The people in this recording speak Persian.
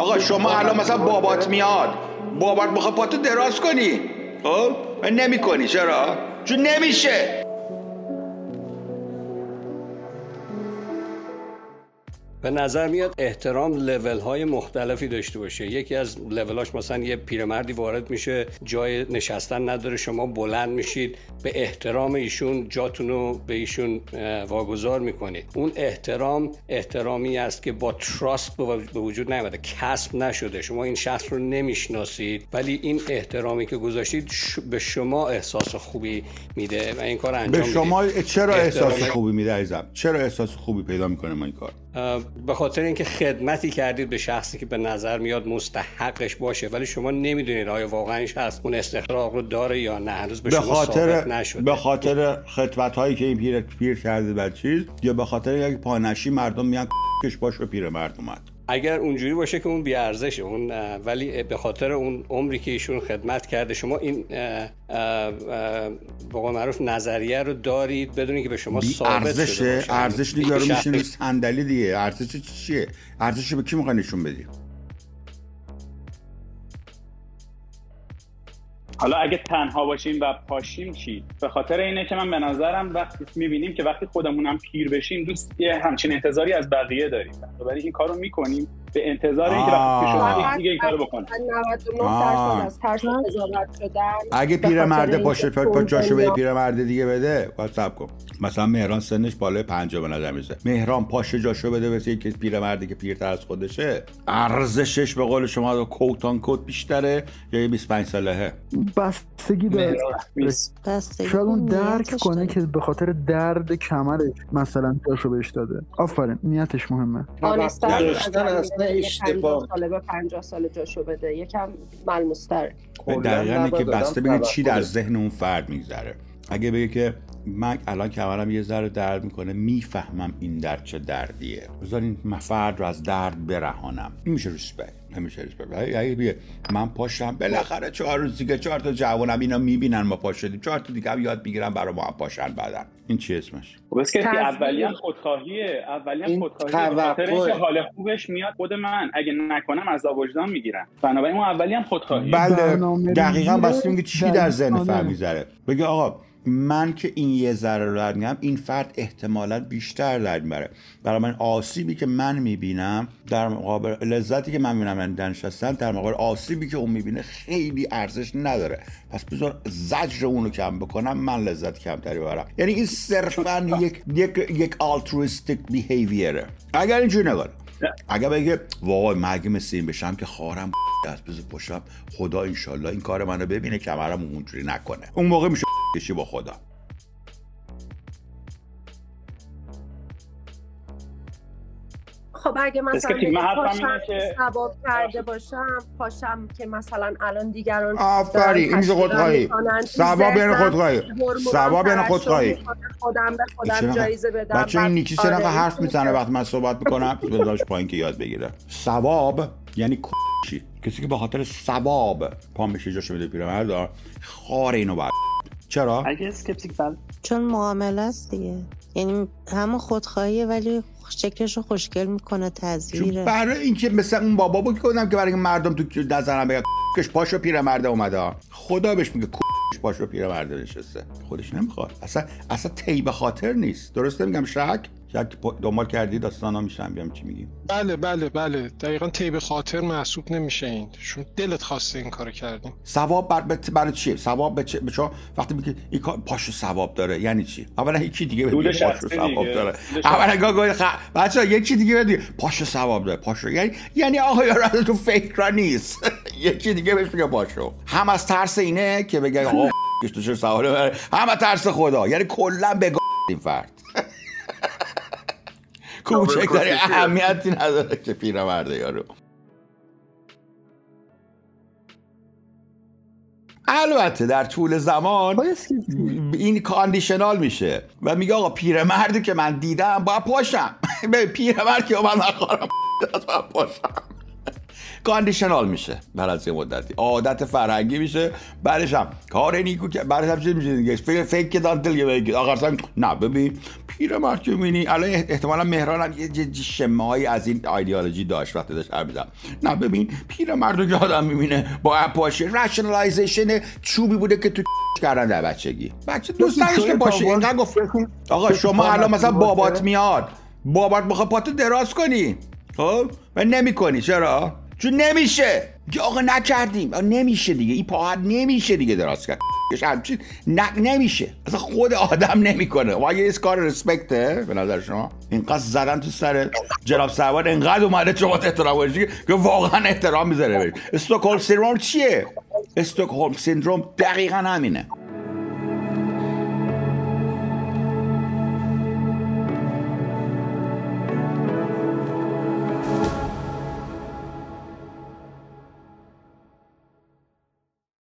آقا شما الان مثلا بابات میاد. بابات می‌خواد پاتو دراز کنی. خب؟ نمی کنی چرا؟ چون نمیشه. به نظر میاد احترام لول های مختلفی داشته باشه. یکی از لول هاش مثلا یه پیرمردی وارد میشه جای نشستن نداره شما بلند میشید به احترام ایشون جاتون رو به ایشون واگذار می‌کنید. اون احترام احترامی است که با تراست به وجود نیامده. کسب نشده. شما این شخص رو نمی‌شناسید ولی این احترامی که گذاشتید به شما احساس خوبی میده و این کار انجام به شما چرا احساس خوبی میده عزیزم؟ چرا احساس خوبی پیدا می‌کنه ما این کار؟ به خاطر اینکه خدمتی کردید به شخصی که به نظر میاد مستحقش باشه ولی شما نمی‌دونید آیا واقعا این شخص اون استحقاق رو داره یا نه. هنوز به, خاطر نشده. به خاطر خدمت هایی که این پیر پیر کرده و چیز یا به خاطر یک پانشی مردم میان کش باش به پیر مرد اومد اگر اونجوری باشه که اون بیارزشه اون ولی به خاطر اون عمری که ایشون خدمت کرده شما این به معروف نظریه رو دارید بدونی که به شما ثابت ارزشه. ارزش دیگه رو میشین صندلی دیگه. ارزش چیه؟ ارزش به کی می‌خوای نشون بدی؟ حالا اگه تنها باشیم و پاشیم چی؟ به خاطر اینه که من به نظرم وقتی می‌بینیم که وقتی خودمونم پیر بشیم دوست یه همچین انتظاری از بقیه داریم. ولی این کارو می‌کنیم. به انتظار اینکه وقتی شما دیگه این کارو بکنه 99 از ترس شدن. اگه پیرمرده پاشه پا جاشو به پیرمرده دیگه بده صبر کن. مثلا مهران سنش بالای 50 به نظر میسه مهران پاشه جاشو بده واسه که پیرمردی که پیرتر از خودشه. ارزشش به قول شما کوتان کوت بیشتره یا 25 سالهه؟ بستگی داره. شاید اون درک کنه که به خاطر درد کمرش مثلا جاشو بهش داده. آفرین نیتش مهمه. اشتباه. ساله به 50 سال جاشو بده. یکم ملموستر. دقیقا که بسته بگه چی در ذهن اون فرد میگذره. اگه بگه که من الان کمرم یه ذره درد می‌کنه می‌فهمم این درد چه دردیه. بذار این فرد رو از درد برهانم. این میشه ریسپکت نمیشه اگه بیه من پاشم. بالاخره چهار روز دیگه چهار تا جوانم اینا می‌بینن ما پاش شدیم. چهار تا دیگه هم یاد می‌گیرن برای ما هم پاشن بعدن این چی اسمش؟ خب که اولی هم خودخواهیه. اولی هم خودخواهیه. حال خوبش میاد خود من اگه نکنم از وجدان می‌گیرم. بنابراین اون اولی هم خودخواهیه. بله. دقیقا بس که چی در ذهن فرد می‌ذاره بگه آقا من که این یه ذره رو میگم این فرد احتمالا بیشتر در می‌بره. برای من آسیبی که من می‌بینم در مقابل لذتی که من می‌بینم من نشستن در مقابل آسیبی که اون می‌بینه خیلی ارزش نداره. پس بذار زجر اونو کم بکنم من لذت کمتری برم یعنی این صرفا یک یک یک altruistic behavior. اگر اینجوری نگاه اگر بگه وای مگه مثل این بشم که خارم دست بزن پشم خدا انشالله این کار منو ببینه کمرم اونجوری نکنه. اون موقع میشه کشی با خدا خب اگه مثلا پاشم ثواب کرده باشم پاشم که مثلا الان دیگران آفرین این خودخواهی. ثواب یعنی خودخواهی. ثواب یعنی خودخواهی. خودم به خودم جایزه بدم بچه این نیکی چه حرف می‌زنه وقتی من صحبت می‌کنم؟ بذارش پایین که یاد بگیره. ثواب یعنی کشی کسی که به خاطر ثواب پا میشه جاشو بده پیرمرد خار اینو بعد چرا؟ اگه اسکپتیک بل چون معامله است دیگه. یعنی همه خودخواهیه ولی شکلش رو خوشگل می‌کنه تزویره برای اینکه مثل اون بابا بود کنم که برای مردم تو نظرم بگه کش پاشو پیرمرده اومده. خدا بهش میگه کش پاشو پیرمرده نشسته. خودش نمی‌خواد. اصلا اصلا طیب خاطر نیست. درسته میگم شک؟ یک دنبال کردی داستان ها میشن بیام چی میگیم بله بله بله. دقیقا طیب خاطر محسوب نمیشه این. چون دلت خواسته این کارو کردیم ثواب بر برای چیه ثواب به چه وقتی میگه این کار پاشو ثواب داره. یعنی چی؟ اولا یکی دیگه بگه پاشو ثواب داره. اولا گاگو خ... بچا یکی دیگه بگه پاشو ثواب داره. پاشو. یعنی یعنی آقا یارو تو فکر نیست. یکی دیگه بهش میگه پاشو. هم از ترس اینه که بگه آقا تو چه سوال هم از ترس خدا. یعنی کلا به این فرد. کوچکتری اهمیتی نداره که پیرمرده یارو البته در طول زمان این کاندیشنال میشه و میگه آقا پیرمردی که من دیدم باید پاشم. به پیرمرد که من نخوارم باید پاشم. کاندیشنال میشه بعد از یه مدتی. عادت فرهنگی میشه. بعدش هم کار نیکو که بعدش هم چی میشه دیگه؟ فکر فکر دانتل یه آخر نه ببین پیر می‌بینی الان احتمالا مهران هم یه شمه از این ایدئولوژی داشت وقتی داشت حرف نه ببین پیر مرد که آدم می‌بینه با اپاشه رشنالایزیشن چوبی بوده که تو کردن در بچگی. بچه دوست که باشه اینقدر گفت آقا شما الان مثلا بابات میاد. بابات می‌خواد پاتو دراز کنی. خب؟ و نمی‌کنی. چرا؟ چون نمیشه. آقا نکردیم. نمیشه دیگه. این پاهد نمیشه دیگه دراز کرد. همچین نمیشه. اصلا خود آدم نمی‌کنه. و اگه کار رسپکته به نظر شما اینقدر زدن تو سر جناب سوار اینقدر اومده شما احترام که واقعا احترام می‌ذاره برید استوکهولم سیندروم چیه؟ استوکهولم سیندروم دقیقا همینه.